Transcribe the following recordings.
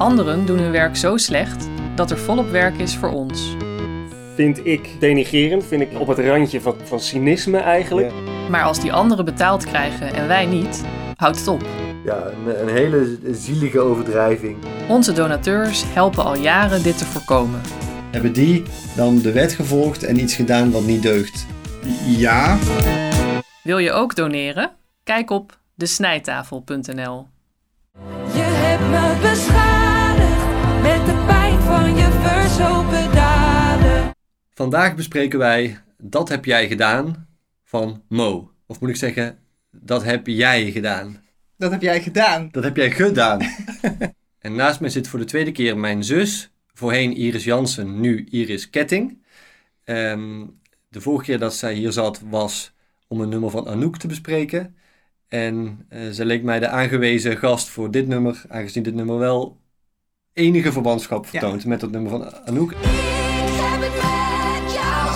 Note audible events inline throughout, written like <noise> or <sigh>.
Anderen doen hun werk zo slecht dat er volop werk is voor ons. Vind ik denigerend, vind ik op het randje van, van cynisme eigenlijk. Maar als die anderen betaald krijgen en wij niet, houdt het op. Ja, een, een hele zielige overdrijving. Onze donateurs helpen al jaren dit te voorkomen. Hebben die dan de wet gevolgd en iets gedaan wat niet deugt? Ja, Wil je ook doneren? Kijk op desnijtafel.nl. Je hebt me beschadigd met de pijn van je verzopen daden. Vandaag bespreken wij Dat heb jij gedaan van Mo. Of moet ik zeggen, dat heb jij gedaan. Dat heb jij gedaan. Dat heb jij gedaan. <laughs> en naast mij zit voor de tweede keer mijn zus. Voorheen Iris Jansen, nu Iris Ketting. Ehm, de vorige keer dat zij hier zat was om een nummer van Anouk te bespreken. En eh zij leek mij de aangewezen gast voor dit nummer, aangezien dit nummer wel enige verbandschap vertoont met het nummer van Anouk. Ik heb het met jou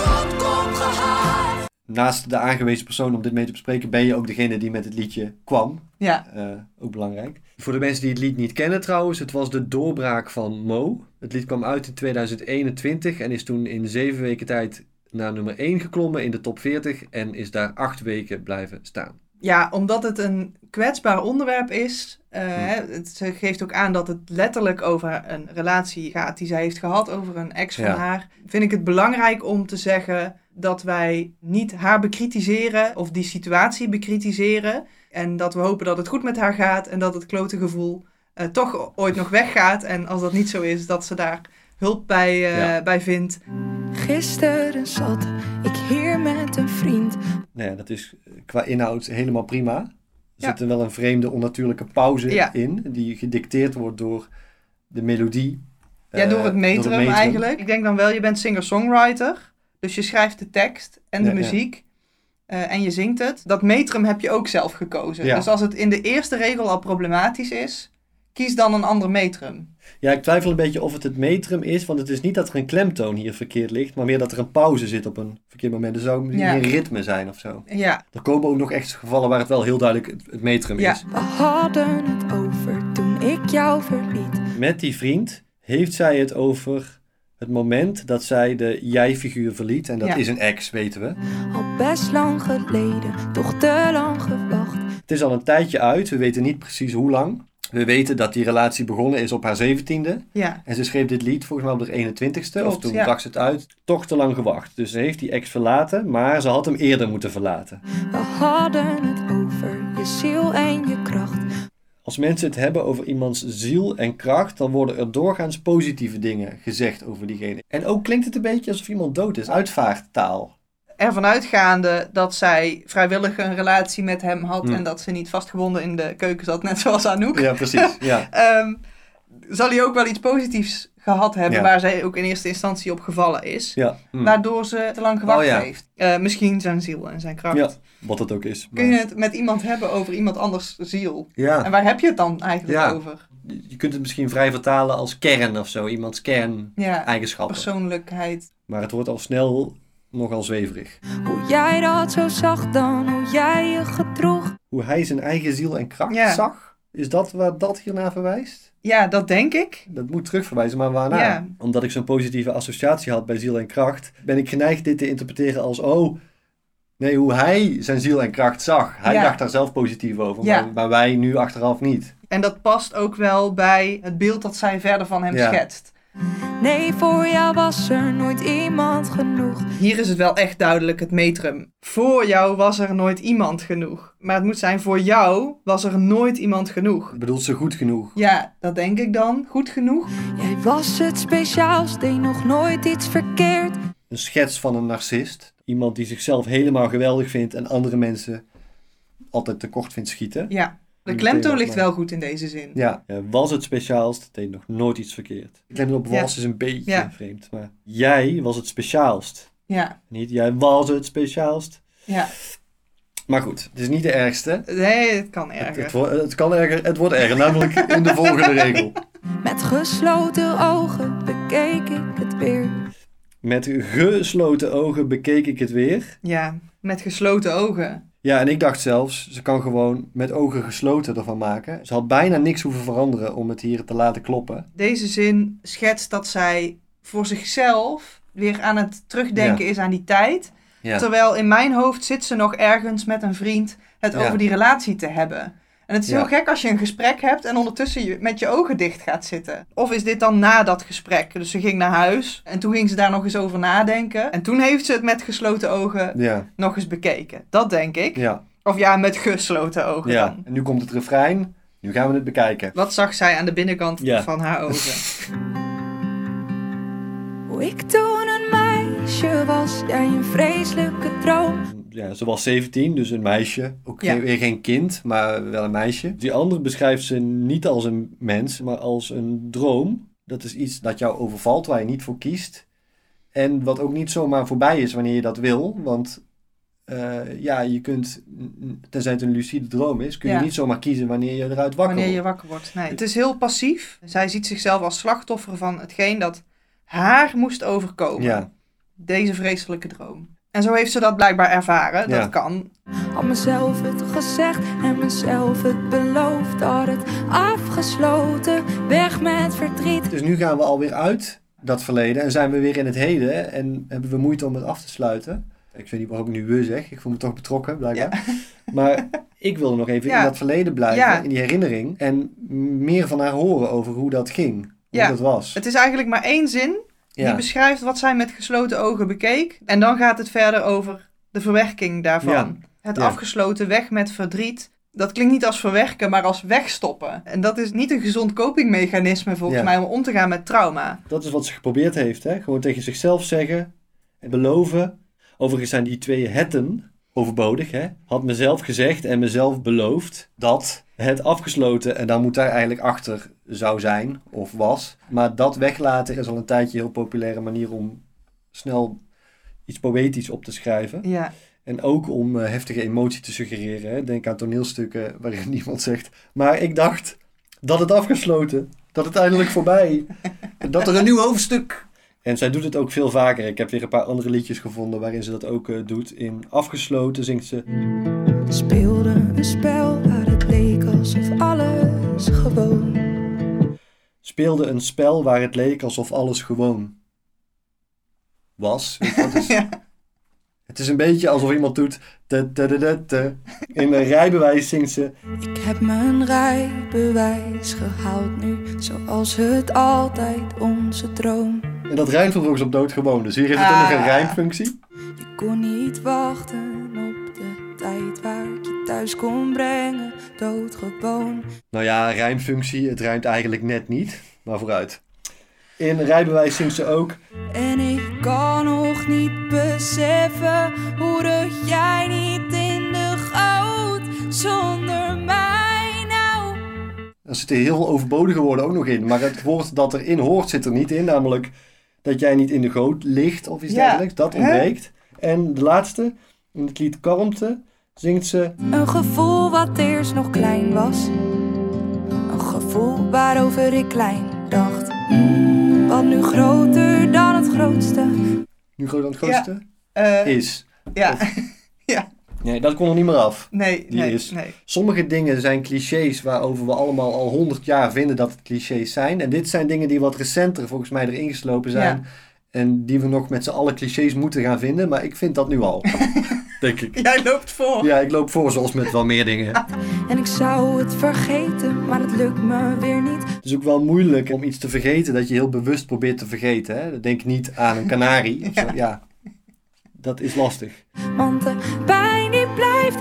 gehad. Naast de aangewezen persoon om dit mee te bespreken, ben je ook degene die met het liedje kwam. Ja. Eh, ook belangrijk. Voor de mensen die het lied niet kennen trouwens, het was de doorbraak van Mo. Het lied kwam uit in 2021 en is toen in zeven weken tijd naar nummer 1 geklommen in de top 40 en is daar acht weken blijven staan. Ja, omdat het een kwetsbaar onderwerp is. eh, hè, het, ze geeft ook aan dat het letterlijk over een relatie gaat die zij heeft gehad, over een ex van Ja. haar. Vind ik het belangrijk om te zeggen dat wij niet haar bekritiseren of die situatie bekritiseren. En dat we hopen dat het goed met haar gaat en dat het klote gevoel eh, toch ooit nog weggaat. En als dat niet zo is, dat ze daar hulp bij, eh, Ja. bij vindt. Gisteren zat ik hier met een vriend. Nou ja, dat is eh, qua inhoud helemaal prima. Er Ja. zit er wel een vreemde onnatuurlijke pauze Ja. in, die gedicteerd wordt door de melodie. Ja, eh, door het metrum, metrum. eigenlijk. Ik denk dan wel, je bent singer-songwriter. Dus je schrijft de tekst en de Ja, muziek. eh, en je zingt het. Dat metrum heb je ook zelf gekozen. Dus als het in de eerste regel al problematisch is, kies dan een ander metrum. Ja, ik twijfel een beetje of het het metrum is, want het is niet dat er een klemtoon hier verkeerd ligt, maar meer dat er een pauze zit op een verkeerd moment. Er zou Ja. een ritme zijn of zo. Ja, Er komen ook nog echt gevallen waar het wel heel duidelijk het, het metrum Ja. is. We hadden het over toen ik jou verliet. Met die vriend heeft zij het over het moment dat zij de jij-figuur verliet. En dat Ja. is een ex, weten we. Al best lang geleden, toch te lang gewacht. Het is al een tijdje uit, we weten niet precies hoe lang. We weten dat die relatie begonnen is op haar zeventiende. ja, En ze schreef dit lied volgens mij op haar 21ste. of toen ja. bracht ze het uit. Toch te lang gewacht. Dus ze heeft die ex verlaten, maar ze had hem eerder moeten verlaten. We hadden het over je ziel en je kracht. Als mensen het hebben over iemands ziel en kracht, dan worden er doorgaans positieve dingen gezegd over diegene. En ook klinkt het een beetje alsof iemand dood is. Uitvaarttaal. Ervan uitgaande dat zij vrijwillig een relatie met hem had Hm. en dat ze niet vastgebonden in de keuken zat, <laughs> net zoals Anouk. Ja, precies. Ja. <laughs> Ehm, zal hij ook wel iets positiefs gehad hebben Ja. waar zij ook in eerste instantie op gevallen is. Ja. hm. Waardoor ze te lang gewacht Oh heeft. Eh, misschien zijn ziel en zijn kracht. ja, wat het ook is. Kun je het met iemand hebben over iemand anders ziel? En Ja, waar heb je het dan eigenlijk over? je kunt het misschien vrij vertalen als kern of zo. Iemands kerneigenschappen. Persoonlijkheid. Maar het wordt al snel nogal zweverig. Hoe jij dat zo zag dan, hoe jij je gedroeg. Hoe hij zijn eigen ziel en kracht Ja. zag, is dat waar dat hiernaar verwijst? Ja, dat denk ik. Dat moet terugverwijzen, maar waarnaar? Ja. Omdat ik zo'n positieve associatie had bij ziel en kracht, ben ik geneigd dit te interpreteren als, oh, nee, hoe hij zijn ziel en kracht zag. Hij Ja. dacht daar zelf positief over, Ja. maar, maar wij nu achteraf niet. En dat past ook wel bij het beeld dat zij verder van hem Ja. schetst. Nee, voor jou was er nooit iemand genoeg. Hier is het wel echt duidelijk het metrum. Voor jou was er nooit iemand genoeg. Maar het moet zijn, voor jou was er nooit iemand genoeg. Bedoelt ze goed genoeg? Ja, dat denk ik dan. Goed genoeg? Jij was het speciaals, deed nog nooit iets verkeerd. Een schets van een narcist. Iemand die zichzelf helemaal geweldig vindt en andere mensen altijd tekort vindt schieten. Ja. De klemtoon ligt wel goed in deze zin. Ja, ja, was het speciaalst, deed nog nooit iets verkeerd. Ik ken het op Ja. was is een beetje Ja. vreemd, maar jij was het speciaalst. Ja, Niet jij was het speciaalst. ja. Maar goed, het is niet de ergste. Nee, het kan erger. het, het kan erger, het wordt erger, namelijk in de volgende <laughs> regel. Met gesloten ogen bekeek ik het weer. Met gesloten ogen bekeek ik het weer. Ja, met gesloten ogen. Ja, en ik dacht zelfs, ze kan gewoon met ogen gesloten ervan maken. Ze had bijna niks hoeven veranderen om het hier te laten kloppen. Deze zin schetst dat zij voor zichzelf weer aan het terugdenken is aan die tijd. Ja. Terwijl in mijn hoofd zit ze nog ergens met een vriend het Ja. over die relatie te hebben. En het is Ja. heel gek als je een gesprek hebt en ondertussen je met je ogen dicht gaat zitten. Of is dit dan na dat gesprek? Dus ze ging naar huis en toen ging ze daar nog eens over nadenken. En toen heeft ze het met gesloten ogen Ja, nog eens bekeken. Dat denk ik. ja, Of ja, met gesloten ogen ja. dan. En nu komt het refrein. Nu gaan we het bekijken. Wat zag zij aan de binnenkant Ja. van haar ogen? <laughs> Hoe ik toen een meisje was, jij een vreselijke droom. Ja, ze was 17, dus een meisje. Ook Ja. weer geen kind, maar wel een meisje. Die andere beschrijft ze niet als een mens, maar als een droom. Dat is iets dat jou overvalt, waar je niet voor kiest. En wat ook niet zomaar voorbij is wanneer je dat wil. Want eh, ja, je kunt, tenzij het een lucide droom is, kun je Ja. niet zomaar kiezen wanneer je eruit wakker Wanneer je wakker wordt. Nee, het is heel passief. Zij ziet zichzelf als slachtoffer van hetgeen dat haar moest overkomen. Ja, Deze vreselijke droom. En zo heeft ze dat blijkbaar ervaren. Ja. Dat kan. Had mezelf het gezegd en mezelf het beloofd. Had het afgesloten, weg met verdriet. dus nu gaan we alweer uit dat verleden en zijn we weer in het heden en hebben we moeite om het af te sluiten. Ik weet niet waarom ik nu we zeg, ik voel me toch betrokken blijkbaar. <laughs> Maar ik wilde nog even Ja. in dat verleden blijven, Ja. in die herinnering. En meer van haar horen over hoe dat ging, hoe Ja. dat was. Het is eigenlijk maar één zin die beschrijft wat zij met gesloten ogen bekeek. En dan gaat het verder over de verwerking daarvan. Ja. Het Ja. afgesloten weg met verdriet. Dat klinkt niet als verwerken, maar als wegstoppen. En dat is niet een gezond copingmechanisme volgens mij om om te gaan met trauma. dat is wat ze geprobeerd heeft. Hè? Gewoon tegen zichzelf zeggen en beloven. Overigens zijn die twee hetten overbodig. Hè? Had mezelf gezegd en mezelf beloofd dat het afgesloten en dan moet daar eigenlijk achter zou zijn of was. Maar dat weglaten is al een tijdje een heel populaire manier om snel iets poëtisch op te schrijven. Ja, En ook om eh, heftige emotie te suggereren. Hè? Denk aan toneelstukken waarin <laughs> niemand zegt. Maar ik dacht dat het afgesloten. Dat het eindelijk voorbij. dat er een nieuw hoofdstuk. En zij doet het ook veel vaker. Ik heb weer een paar andere liedjes gevonden waarin ze dat ook eh, doet. In Afgesloten zingt ze. Speelde een spel waar het leek alsof alles gewoon. Speelde een spel waar het leek alsof alles gewoon was. <laughs> Ja. Het is een beetje alsof iemand doet. te, te, te, te, te. In een rijbewijs zingt ze. Ik heb mijn rijbewijs gehaald nu, zoals het altijd onze droom. En dat rijmt vervolgens op doodgewoon. Dus hier heeft het ook nog een Ah. rijmfunctie. Je kon niet wachten op de tijd waar ik je thuis kon brengen, doodgewoon. Nou ja, rijmfunctie, het rijmt eigenlijk net niet, maar vooruit. In rijbewijs zingt ze ook. En ik kan nog niet beseffen hoe dat jij niet in de goot zonder mij nou. Er zitten heel overbodige woorden ook nog in. Maar het woord dat erin hoort zit er niet in. Namelijk dat jij niet in de goot ligt of iets Ja. dergelijks. Dat Hè? ontbreekt. En de laatste, in het lied Kalmte, zingt ze. Een gevoel wat eerst nog klein was. Een gevoel waarover ik klein dacht. Wat nu groter dan het grootste. Nu groot aan het grootste. Eh, Is. ja. <laughs> Nee, dat kon er niet meer af. nee, Die nee, is- nee. Sommige dingen zijn clichés waarover we allemaal al honderd jaar vinden dat het clichés zijn. En dit zijn dingen die wat recenter volgens mij erin geslopen zijn. Ja. En die we nog met z'n allen clichés moeten gaan vinden. Maar ik vind dat nu al. <laughs> denk ik. Jij loopt voor. Ja, ik loop voor zoals met wel meer dingen. <laughs> En ik zou het vergeten, maar het lukt me weer niet. Het is ook wel moeilijk om iets te vergeten dat je heel bewust probeert te vergeten. Hè? Denk niet aan een kanarie. <laughs> zo. ja, dat is lastig. Want de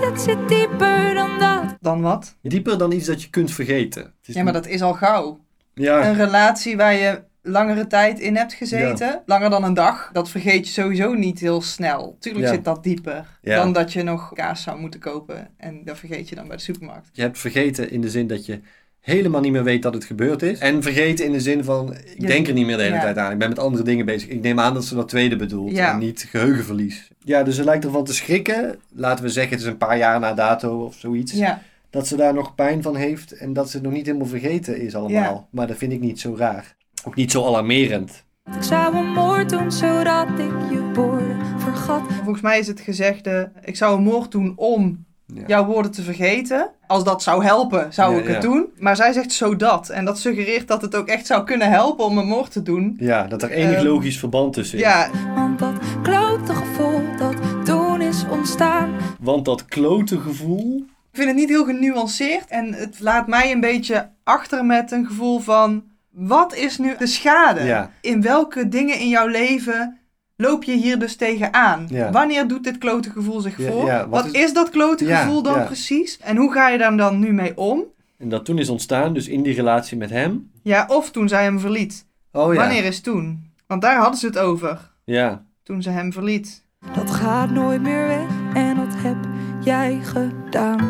het zit dieper dan dat. Dan wat? Dieper dan iets dat je kunt vergeten. Ja, maar dat is al gauw. Ja, Een relatie waar je langere tijd in hebt gezeten, langer dan een dag, dat vergeet je sowieso niet heel snel. Tuurlijk Ja. zit dat dieper Ja. dan dat je nog kaas zou moeten kopen en dat vergeet je dan bij de supermarkt. je hebt vergeten in de zin dat je helemaal niet meer weet dat het gebeurd is. En vergeten in de zin van, ik denk er niet meer de hele ja. tijd aan. Ik ben met andere dingen bezig. Ik neem aan dat ze dat tweede bedoelt. Ja. En niet geheugenverlies. Ja, dus ze lijkt ervan te schrikken. Laten we zeggen, het is een paar jaar na dato of zoiets. Ja, Dat ze daar nog pijn van heeft en dat ze het nog niet helemaal vergeten is allemaal. Maar dat vind ik niet zo raar. Ook niet zo alarmerend. Ik zou een moord doen, zodat ik je woorden vergat. volgens mij is het gezegde, ik zou een moord doen om Ja. jouw woorden te vergeten. Als dat zou helpen, zou Ja, ik het ja. doen. Maar zij zegt zodat. En dat suggereert dat het ook echt zou kunnen helpen om een moord te doen. Ja, dat er enig Ehm, logisch verband tussen is. Ja, Want dat klote gevoel dat toen is ontstaan. Want dat klote gevoel... ik vind het niet heel genuanceerd. En het laat mij een beetje achter met een gevoel van... Wat is nu de schade? Ja. In welke dingen in jouw leven loop je hier dus tegenaan? Ja. Wanneer doet dit klote gevoel zich Ja, voor? ja, wat wat is- is... dat klote Ja, gevoel dan ja. precies? En hoe ga je daar dan nu mee om? En dat toen is ontstaan, dus in die relatie met hem. Ja, of toen zij hem verliet. Oh ja. Wanneer is toen? Want daar hadden ze het over. Ja. Toen ze hem verliet. Dat gaat nooit meer weg en dat heb jij gedaan.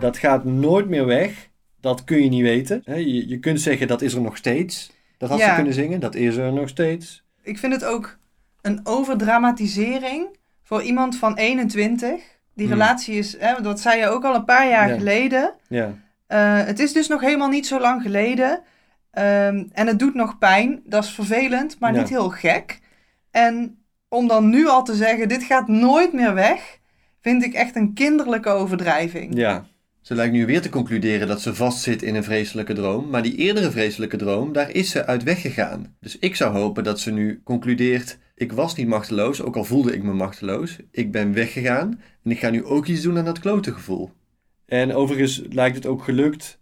Dat gaat nooit meer weg. Dat kun je niet weten. Hè, Je, je kunt zeggen dat is er nog steeds. Dat had Ja. ze kunnen zingen. Dat is er nog steeds. Ik vind het ook een overdramatisering voor iemand van 21. Die Hmm. relatie is, hè, dat zei je ook al een paar jaar Ja. geleden. Ja. Eh, het is dus nog helemaal niet zo lang geleden. Ehm, en het doet nog pijn. Dat is vervelend, maar Ja. niet heel gek. En om dan nu al te zeggen, dit gaat nooit meer weg, vind ik echt een kinderlijke overdrijving. Ja. Ze lijkt nu weer te concluderen dat ze vastzit in een vreselijke droom, maar die eerdere vreselijke droom, daar is ze uit weggegaan. Dus ik zou hopen dat ze nu concludeert, ik was niet machteloos, ook al voelde ik me machteloos. Ik ben weggegaan en ik ga nu ook iets doen aan dat klote gevoel. En overigens lijkt het ook gelukt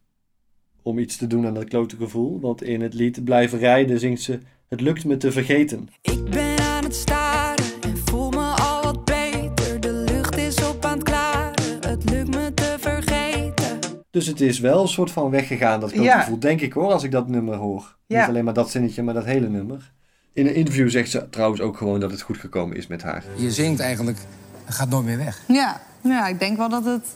om iets te doen aan dat klote gevoel. Want in het lied Blijven rijden zingt ze... Het lukt me te vergeten. Ik ben aan het staren en voel me al wat beter. De lucht is op aan het klaren, het lukt me te vergeten. Dus het is wel een soort van weggegaan, dat klote Ja. gevoel. Denk ik hoor, als ik dat nummer hoor. Ja. Niet alleen maar dat zinnetje, maar dat hele nummer. In een interview zegt ze trouwens ook gewoon dat het goed gekomen is met haar. Je zingt eigenlijk, het gaat nooit meer weg. Ja, ja, ik denk wel dat het.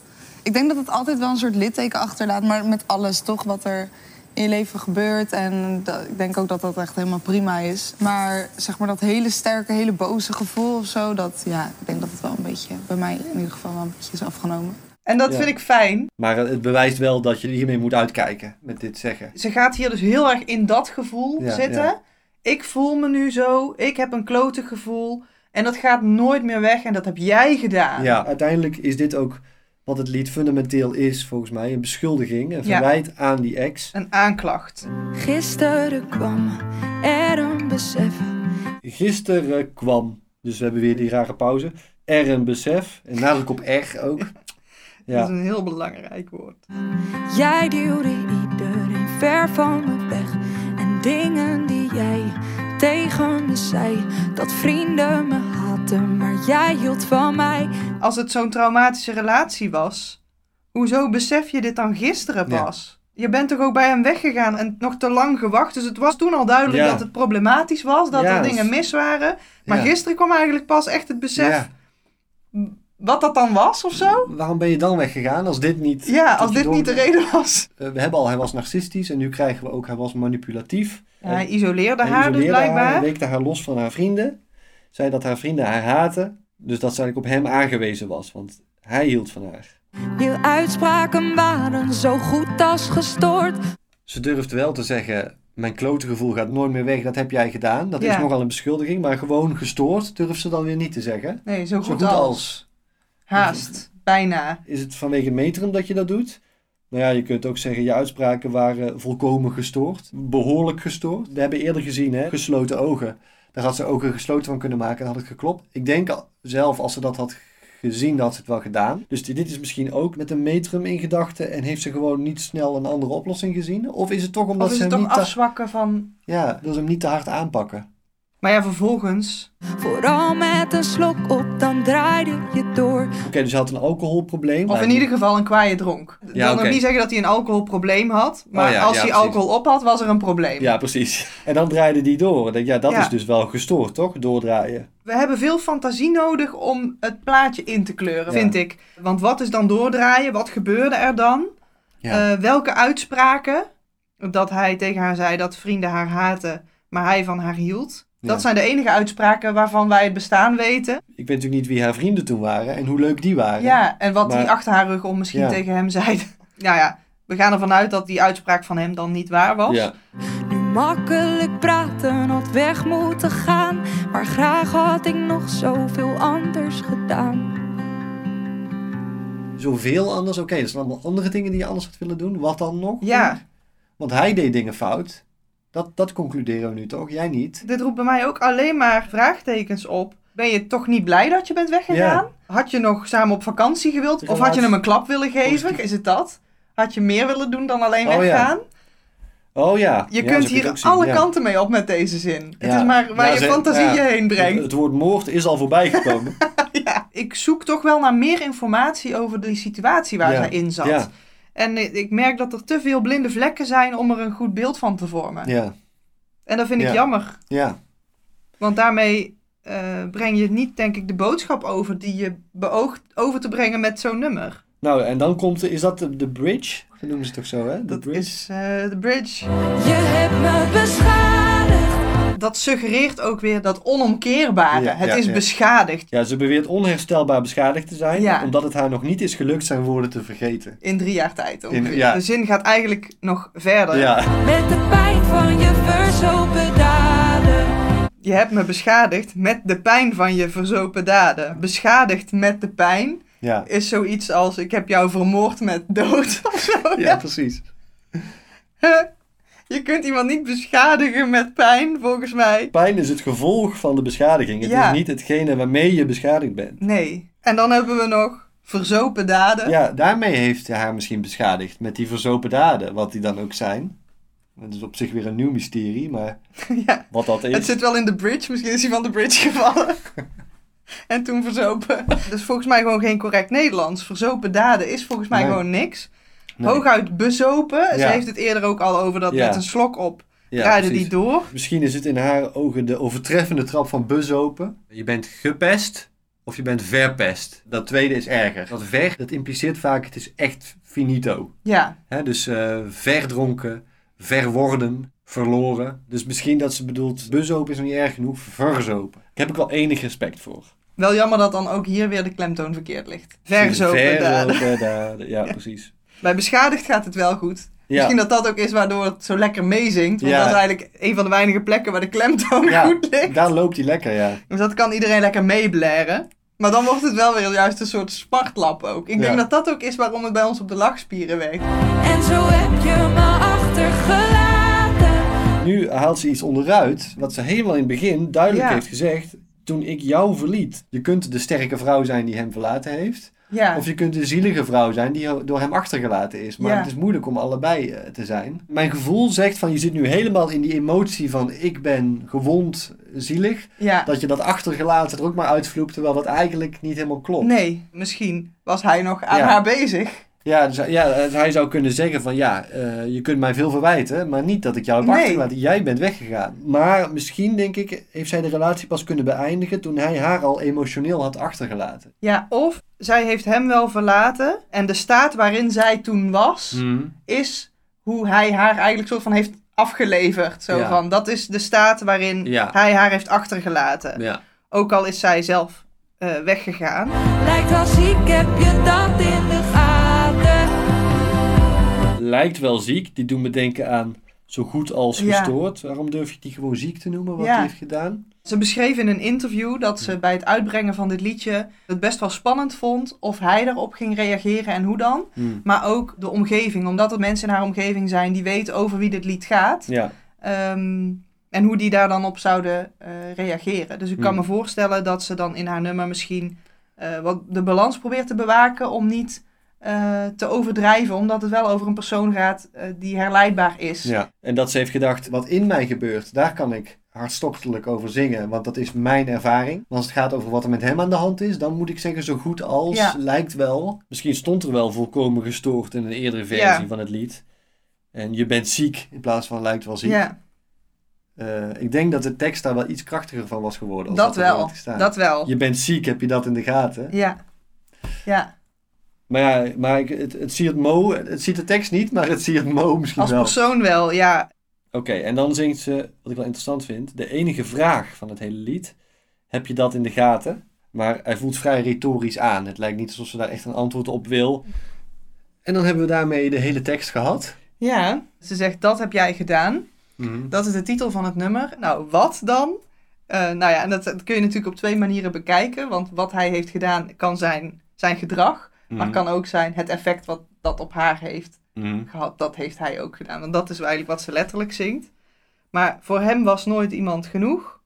Ik denk dat het altijd wel een soort litteken achterlaat, maar met alles toch wat er in je leven gebeurt. En dat- ik denk ook dat dat echt helemaal prima is. Maar zeg maar dat hele sterke, hele boze gevoel of zo, dat ja, ik denk dat het wel een beetje bij mij in ieder geval wel een beetje is afgenomen. En dat Ja. vind ik fijn. Maar het bewijst wel dat je hiermee moet uitkijken met dit zeggen. Ze gaat hier dus heel erg in dat gevoel Ja, zitten. ja. Ik voel me nu zo, ik heb een klote gevoel. En dat gaat nooit meer weg en dat heb jij gedaan. Ja, uiteindelijk is dit ook wat het lied fundamenteel is, volgens mij. Een beschuldiging, een Ja. verwijt aan die ex. Een aanklacht. Gisteren kwam er een besef. Gisteren kwam, dus we hebben weer die rare pauze, er een besef. En nadruk op R ook. <laughs> Dat Ja, is een heel belangrijk woord. Jij duwde iedereen ver van me weg. En dingen die jij tegen me zei. Dat vrienden me haatten, maar jij hield van mij. Als het zo'n traumatische relatie was, hoezo besef je dit dan gisteren Ja. pas? Je bent toch ook bij hem weggegaan en nog te lang gewacht. Dus het was toen al duidelijk Ja. dat het problematisch was, dat Ja, er dingen is- mis waren. Maar Ja. gisteren kwam eigenlijk pas echt het besef ja. Wat dat dan was of zo. Waarom ben je dan weggegaan als dit niet... Ja, als dit door- niet de reden was. Eh, we hebben al, hij was narcistisch en nu krijgen we ook, hij was manipulatief. Ja, hij isoleerde Hij haar dus haar, blijkbaar. weekte haar los van haar vrienden. Zei dat haar vrienden haar haten. Dus dat ze eigenlijk op hem aangewezen was, want hij hield van haar. Je uitspraken waren zo goed als gestoord. Ze durft wel te zeggen, mijn klote gevoel gaat nooit meer weg, dat heb jij gedaan. Dat Ja. is nogal een beschuldiging, maar gewoon gestoord durft ze dan weer niet te zeggen. Nee, zo goed, Zo goed als. als. Haast. Bijna. Is het vanwege metrum dat je dat doet? Nou ja, je kunt ook zeggen, je uitspraken waren volkomen gestoord. Behoorlijk gestoord. We hebben eerder gezien, hè, gesloten ogen. Daar had ze ogen gesloten van kunnen maken en had het geklopt. Ik denk zelf, als ze dat had gezien, dan had ze het wel gedaan. Dus dit is misschien ook met een metrum in gedachten en heeft ze gewoon niet snel een andere oplossing gezien? Of is het toch omdat Of is ze het hem toch niet te, afzwakken van... ja, wil ze hem niet te hard aanpakken? Maar ja, vervolgens... Vooral met een slok op, dan draaide je door. Oké, dus hij had een alcoholprobleem. Of maar- in ieder geval een kwaaie dronk. Ik Ja, wil nog niet zeggen dat hij een alcoholprobleem had. Maar Oh ja, als ja, hij precies. alcohol op had, was er een probleem. Ja, precies. En dan draaide die door. Ik denk, ja, dat Ja. is dus wel gestoord, toch? Doordraaien. We hebben veel fantasie nodig om het plaatje in te kleuren, Ja. vind ik. Want wat is dan doordraaien? Wat gebeurde er dan? Ja. Eh, welke uitspraken? Dat hij tegen haar zei dat vrienden haar haten, maar hij van haar hield. Dat Ja. zijn de enige uitspraken waarvan wij het bestaan weten. Ik weet natuurlijk niet wie haar vrienden toen waren en hoe leuk die waren. Ja, en wat Maar- hij achter haar rug om misschien Ja. tegen hem zei. <laughs> nou ja, we gaan ervan uit dat die uitspraak van hem dan niet waar was. Ja. Nu makkelijk praten had weg moeten gaan. Maar graag had ik nog zoveel anders gedaan. zoveel anders. Oké, er zijn allemaal andere dingen die je anders had willen doen. Wat dan nog? Ja, Want hij deed dingen fout. Dat, dat concluderen we nu toch? Jij niet? dit roept bij mij ook alleen maar vraagtekens op. Ben je toch niet blij dat je bent weggegaan? Had je nog samen op vakantie gewild? Of had je hem een klap willen geven? Is het dat? Had je meer willen doen dan alleen Oh, ja. weggaan? Oh ja. Je Ja, kunt hier alle ja. kanten mee op met deze zin. Het Ja. is maar waar Ja, je fantasie ja. je heen brengt. het woord moord is al voorbij gekomen. <laughs> Ja, ik zoek toch wel naar meer informatie over die situatie waar Ja. zij in zat. En ik merk dat er te veel blinde vlekken zijn om er een goed beeld van te vormen. ja. En dat vind ik Ja. jammer. Ja. Want daarmee eh, breng je niet, denk ik, de boodschap over die je beoogt over te brengen met zo'n nummer. Nou, en dan komt, de- is dat de, de bridge? Dat noemen ze het toch zo, hè? De Dat bridge. is eh, de bridge. Je hebt me beschadigd. Dat suggereert ook weer dat onomkeerbare. Ja, het ja, is ja. beschadigd Ja, ze beweert onherstelbaar beschadigd te zijn, Ja. omdat het haar nog niet is gelukt zijn woorden te vergeten. in drie jaar tijd. ongeveer. De zin gaat eigenlijk nog verder. Ja, Met de pijn van je verzopen daden. Je hebt me beschadigd met de pijn van je verzopen daden. Beschadigd met de pijn ja. is zoiets als ik heb jou vermoord met dood of zo. Ja, precies. Je kunt iemand niet beschadigen met pijn, volgens mij. Pijn is het gevolg van de beschadiging. Het Ja. is niet hetgene waarmee je beschadigd bent. Nee. En dan hebben we nog verzopen daden. Ja, daarmee heeft hij haar misschien beschadigd. Met die verzopen daden, wat die dan ook zijn. Dat is op zich weer een nieuw mysterie, maar <laughs> Ja. wat dat is. Het zit wel in de bridge. Misschien is hij van de bridge <laughs> gevallen. en toen verzopen. Dus volgens mij gewoon geen correct Nederlands. Verzopen daden is volgens mij Nee. gewoon niks. Nee. Hooguit bezopen. Ze heeft het eerder ook al over dat Ja. met een slok op. Ja, draaide precies. die door. Misschien is het in haar ogen de overtreffende trap van bezopen. Je bent gepest of je bent verpest. Dat tweede is erger. Dat ver, dat impliceert vaak het is echt finito. Ja. Hè, dus eh, verdronken, verworden, verloren. Dus misschien dat ze bedoelt, bezopen is nog niet erg genoeg, verzopen. Ik heb ik wel enig respect voor. Wel jammer dat dan ook hier weer de klemtoon verkeerd ligt. Verzopen daden. Verzopen ja, <laughs> precies. Bij beschadigd gaat het wel goed. Ja. Misschien dat dat ook is waardoor het zo lekker meezingt. Want Ja. dat is eigenlijk een van de weinige plekken waar de klemtoon Ja, goed ligt. daar loopt hij lekker, ja. Dus dat kan iedereen lekker meeblaren. Maar dan wordt het wel weer juist een soort spartlap ook. Ik denk dat dat ook is waarom het bij ons op de lachspieren werkt. En zo heb je me achtergelaten. Nu haalt ze iets onderuit, wat ze helemaal in het begin duidelijk Ja. heeft gezegd. Toen ik jou verliet. Je kunt de sterke vrouw zijn die hem verlaten heeft. Ja, Of je kunt de zielige vrouw zijn die door hem achtergelaten is. Maar Ja. het is moeilijk om allebei eh, te zijn. Mijn gevoel zegt van je zit nu helemaal in die emotie van ik ben gewond, zielig. ja. Dat je dat achtergelaten er ook maar uitvloept, terwijl dat eigenlijk niet helemaal klopt. Nee, misschien was hij nog aan haar bezig. Ja, dus, ja, eh, hij zou kunnen zeggen van ja, eh, je kunt mij veel verwijten, maar niet dat ik jou heb Nee. achtergelaten. Jij bent weggegaan. Maar misschien, denk ik, heeft zij de relatie pas kunnen beëindigen toen hij haar al emotioneel had achtergelaten. Ja, of zij heeft hem wel verlaten. En de staat waarin zij toen was, Hmm. is hoe hij haar eigenlijk soort van heeft afgeleverd. Zo Ja. van, dat is de staat waarin Ja. hij haar heeft achtergelaten. Ja. Ook al is zij zelf eh, weggegaan. Lijkt wel ziek, heb je dat in de gaten. Lijkt wel ziek, die doen me denken aan zo goed als Ja. gestoord. Waarom durf je die gewoon ziek te noemen, wat Ja. hij heeft gedaan? Ze beschreef in een interview dat ze bij het uitbrengen van dit liedje het best wel spannend vond of hij erop ging reageren en hoe dan. Hmm. Maar ook de omgeving, omdat er mensen in haar omgeving zijn die weten over wie dit lied gaat. Ja, Ehm, en hoe die daar dan op zouden eh, reageren. Dus ik kan Hmm. me voorstellen dat ze dan in haar nummer misschien eh, wat de balans probeert te bewaken om niet eh, te overdrijven, omdat het wel over een persoon gaat eh, die herleidbaar is. ja. En dat ze heeft gedacht, wat in mij gebeurt, daar kan ik hartstochtelijk over zingen, want dat is mijn ervaring. Maar als het gaat over wat er met hem aan de hand is, dan moet ik zeggen zo goed als, Ja. lijkt wel. Misschien stond er wel volkomen gestoord in een eerdere versie Ja. van het lied. En je bent ziek in plaats van lijkt wel ziek. Ja, Eh, ik denk dat de tekst daar wel iets krachtiger van was geworden. Als dat dat, wel. Dat wel. Je bent ziek, heb je dat in de gaten? Ja. Ja. Maar ja, maar ik, het, het ziet Mo, het ziet de tekst niet, maar het ziet Mo misschien Als wel. persoon wel, ja. Oké, en dan zingt ze, wat ik wel interessant vind, de enige vraag van het hele lied. Heb je dat in de gaten? Maar hij voelt vrij retorisch aan. Het lijkt niet alsof ze daar echt een antwoord op wil. En dan hebben we daarmee de hele tekst gehad. Ja. Ze zegt, dat heb jij gedaan. Dat is de titel van het nummer. Nou, wat dan? Eh, nou ja, en dat, dat kun je natuurlijk op twee manieren bekijken. Want wat hij heeft gedaan kan zijn zijn gedrag. Maar Mhm. het kan ook zijn het effect wat dat op haar heeft Mhm. gehad. Dat heeft hij ook gedaan. Want dat is eigenlijk wat ze letterlijk zingt. Maar voor hem was nooit iemand genoeg.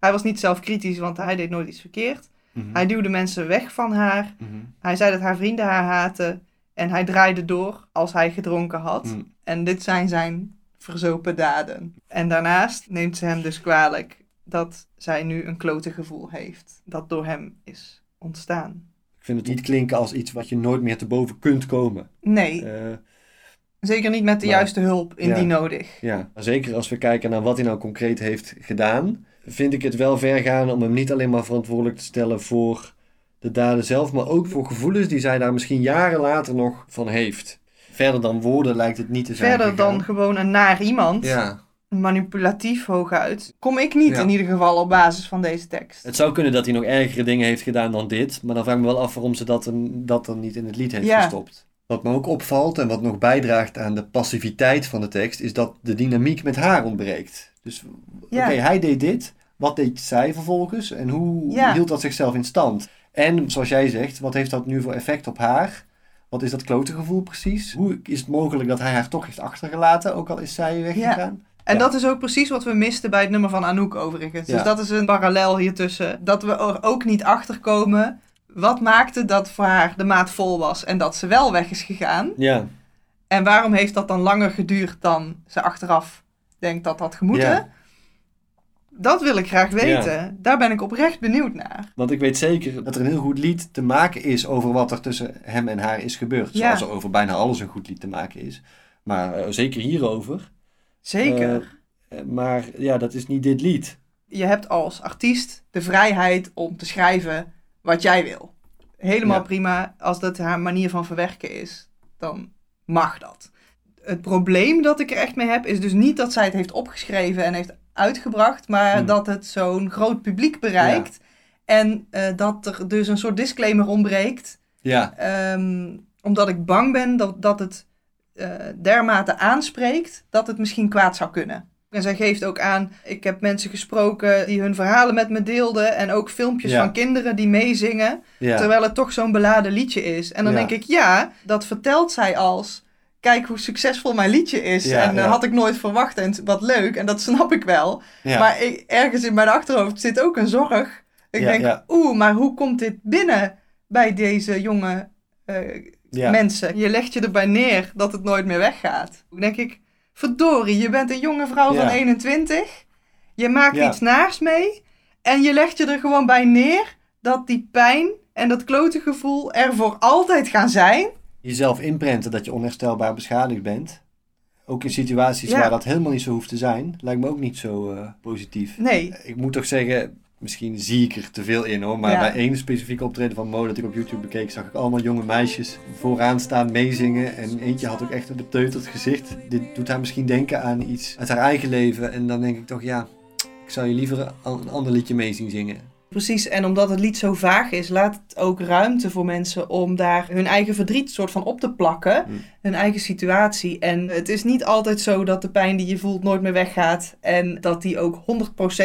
Hij was niet zelfkritisch, want hij deed nooit iets verkeerd. Mhm. Hij duwde mensen weg van haar. Hij zei dat haar vrienden haar haten. En hij draaide door als hij gedronken had. En dit zijn zijn verzopen daden. En daarnaast neemt ze hem dus kwalijk dat zij nu een klote gevoel heeft. Dat door hem is ontstaan. Ik vind het niet klinken als iets wat je nooit meer te boven kunt komen. Nee, Eh, zeker niet met de maar- juiste hulp ja. indien nodig. ja, zeker als we kijken naar wat hij nou concreet heeft gedaan, vind ik het wel ver gaan om hem niet alleen maar verantwoordelijk te stellen voor de daden zelf, maar ook voor gevoelens die zij daar misschien jaren later nog van heeft. Verder dan woorden lijkt het niet te zijn. Verder dan gewoon een naar iemand, Ja, manipulatief hooguit, kom ik niet Ja. in ieder geval op basis van deze tekst. Het zou kunnen dat hij nog ergere dingen heeft gedaan dan dit, maar dan vraag ik me wel af waarom ze dat, een, dat dan niet in het lied heeft Ja. gestopt. Wat me ook opvalt en wat nog bijdraagt aan de passiviteit van de tekst, is dat de dynamiek met haar ontbreekt. Dus Ja. oké, hij deed dit, wat deed zij vervolgens en hoe Ja. hield dat zichzelf in stand? En zoals jij zegt, wat heeft dat nu voor effect op haar? Wat is dat klote gevoel precies? Hoe is het mogelijk dat hij haar toch heeft achtergelaten, ook al is zij weggegaan? En Ja. dat is ook precies wat we misten bij het nummer van Anouk overigens. Ja. Dus dat is een parallel hiertussen. Dat we er ook niet achter komen. Wat maakte dat voor haar de maat vol was en dat ze wel weg is gegaan? Ja, En waarom heeft dat dan langer geduurd dan ze achteraf denkt dat had gemoeten? Ja. Dat wil ik graag weten. Daar ben ik oprecht benieuwd naar. Want ik weet zeker dat er een heel goed lied te maken is over wat er tussen hem en haar is gebeurd. Ja. Zoals er over bijna alles een goed lied te maken is. Maar eh, zeker hierover. Zeker. Eh, maar ja, dat is niet dit lied. je hebt als artiest de vrijheid om te schrijven wat jij wil. Helemaal Ja. prima. Als dat haar manier van verwerken is, dan mag dat. Het probleem dat ik er echt mee heb, is dus niet dat zij het heeft opgeschreven en heeft uitgebracht, maar Hmm. dat het zo'n groot publiek bereikt. En eh, dat er dus een soort disclaimer ontbreekt. Ja, Ehm, omdat ik bang ben dat, dat het eh, dermate aanspreekt dat het misschien kwaad zou kunnen. En zij geeft ook aan, ik heb mensen gesproken die hun verhalen met me deelden. En ook filmpjes Ja. van kinderen die meezingen. ja. Terwijl het toch zo'n beladen liedje is. En dan Ja. denk ik, ja, dat vertelt zij als... Kijk hoe succesvol mijn liedje is. En dat ja. had ik nooit verwacht. En wat leuk. En dat snap ik wel. Maar ik, ergens in mijn achterhoofd zit ook een zorg. Ik denk, oeh, maar hoe komt dit binnen bij deze jonge eh, Ja. mensen? Je legt je erbij neer dat het nooit meer weggaat. Dan denk ik, verdorie, je bent een jonge vrouw van Ja. 21. Je maakt Ja. iets naars mee. En je legt je er gewoon bij neer dat die pijn en dat klote gevoel er voor altijd gaan zijn. Jezelf inprenten dat je onherstelbaar beschadigd bent. Ook in situaties waar dat helemaal niet zo hoeft te zijn. Lijkt me ook niet zo eh, positief. Nee, Ik moet toch zeggen, misschien zie ik er te veel in hoor. Maar Ja. bij één specifieke optreden van Mo dat ik op YouTube bekeek, zag ik allemaal jonge meisjes vooraan staan meezingen. En eentje had ook echt een beteuterd gezicht. Dit doet haar misschien denken aan iets uit haar eigen leven. En dan denk ik toch, ja, ik zou je liever een ander liedje mee zien zingen. Precies, en omdat het lied zo vaag is, laat het ook ruimte voor mensen om daar hun eigen verdriet soort van op te plakken. Hmm. Hun eigen situatie. En het is niet altijd zo dat de pijn die je voelt nooit meer weggaat. En dat die ook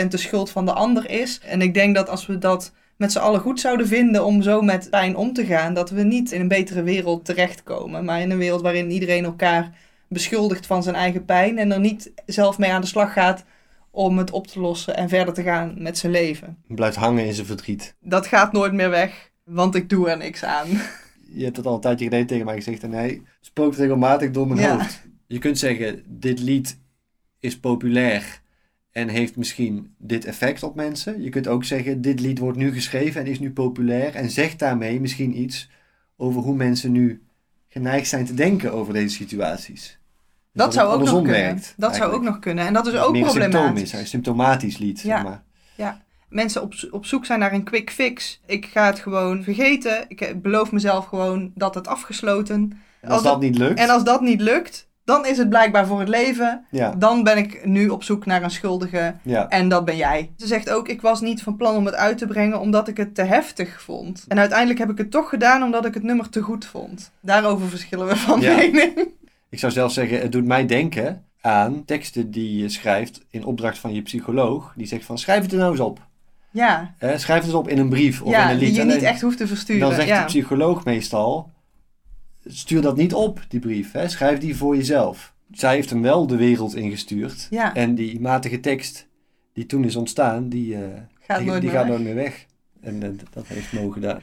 100% de schuld van de ander is. En ik denk dat als we dat met z'n allen goed zouden vinden om zo met pijn om te gaan, dat we niet in een betere wereld terechtkomen. Maar in een wereld waarin iedereen elkaar beschuldigt van zijn eigen pijn en er niet zelf mee aan de slag gaat om het op te lossen en verder te gaan met zijn leven Blijft hangen in zijn verdriet. dat gaat nooit meer weg, want ik doe er niks aan. Je hebt het al een tijdje geleden tegen mij gezegd en hij spookt regelmatig door mijn Ja. hoofd. Je kunt zeggen, dit lied is populair en heeft misschien dit effect op mensen. Je kunt ook zeggen, dit lied wordt nu geschreven en is nu populair en zegt daarmee misschien iets over hoe mensen nu geneigd zijn te denken over deze situaties. Dat zou ook nog kunnen. werkt, dat zou ook nog kunnen. En dat is ook meer symptoom problematisch. is, symptomatisch lied. Ja. Zeg maar. Mensen op, op zoek zijn naar een quick fix. Ik ga het gewoon vergeten. Ik eh, beloof mezelf gewoon dat het afgesloten. En als, Als dat niet lukt, En als dat niet lukt, dan is het blijkbaar voor het leven. ja, Dan ben ik nu op zoek naar een schuldige. ja, En dat ben jij. Ze zegt ook, ik was niet van plan om het uit te brengen omdat ik het te heftig vond. En uiteindelijk heb ik het toch gedaan omdat ik het nummer te goed vond. Daarover verschillen we van Ja. mening. Ik zou zelf zeggen, het doet mij denken aan teksten die je schrijft in opdracht van je psycholoog. Die zegt van, schrijf het er nou eens op. Ja, schrijf het op in een brief of in ja een die lied. je En niet echt hoeft te versturen. Dan zegt ja. de psycholoog meestal, stuur dat niet op, die brief. Hè? Schrijf die voor jezelf. Zij heeft hem wel de wereld ingestuurd. Ja. En die matige tekst die toen is ontstaan, die, eh, Gaat die, nooit die meer gaat weg. nooit meer weg. En eh, dat heeft Mo gedaan.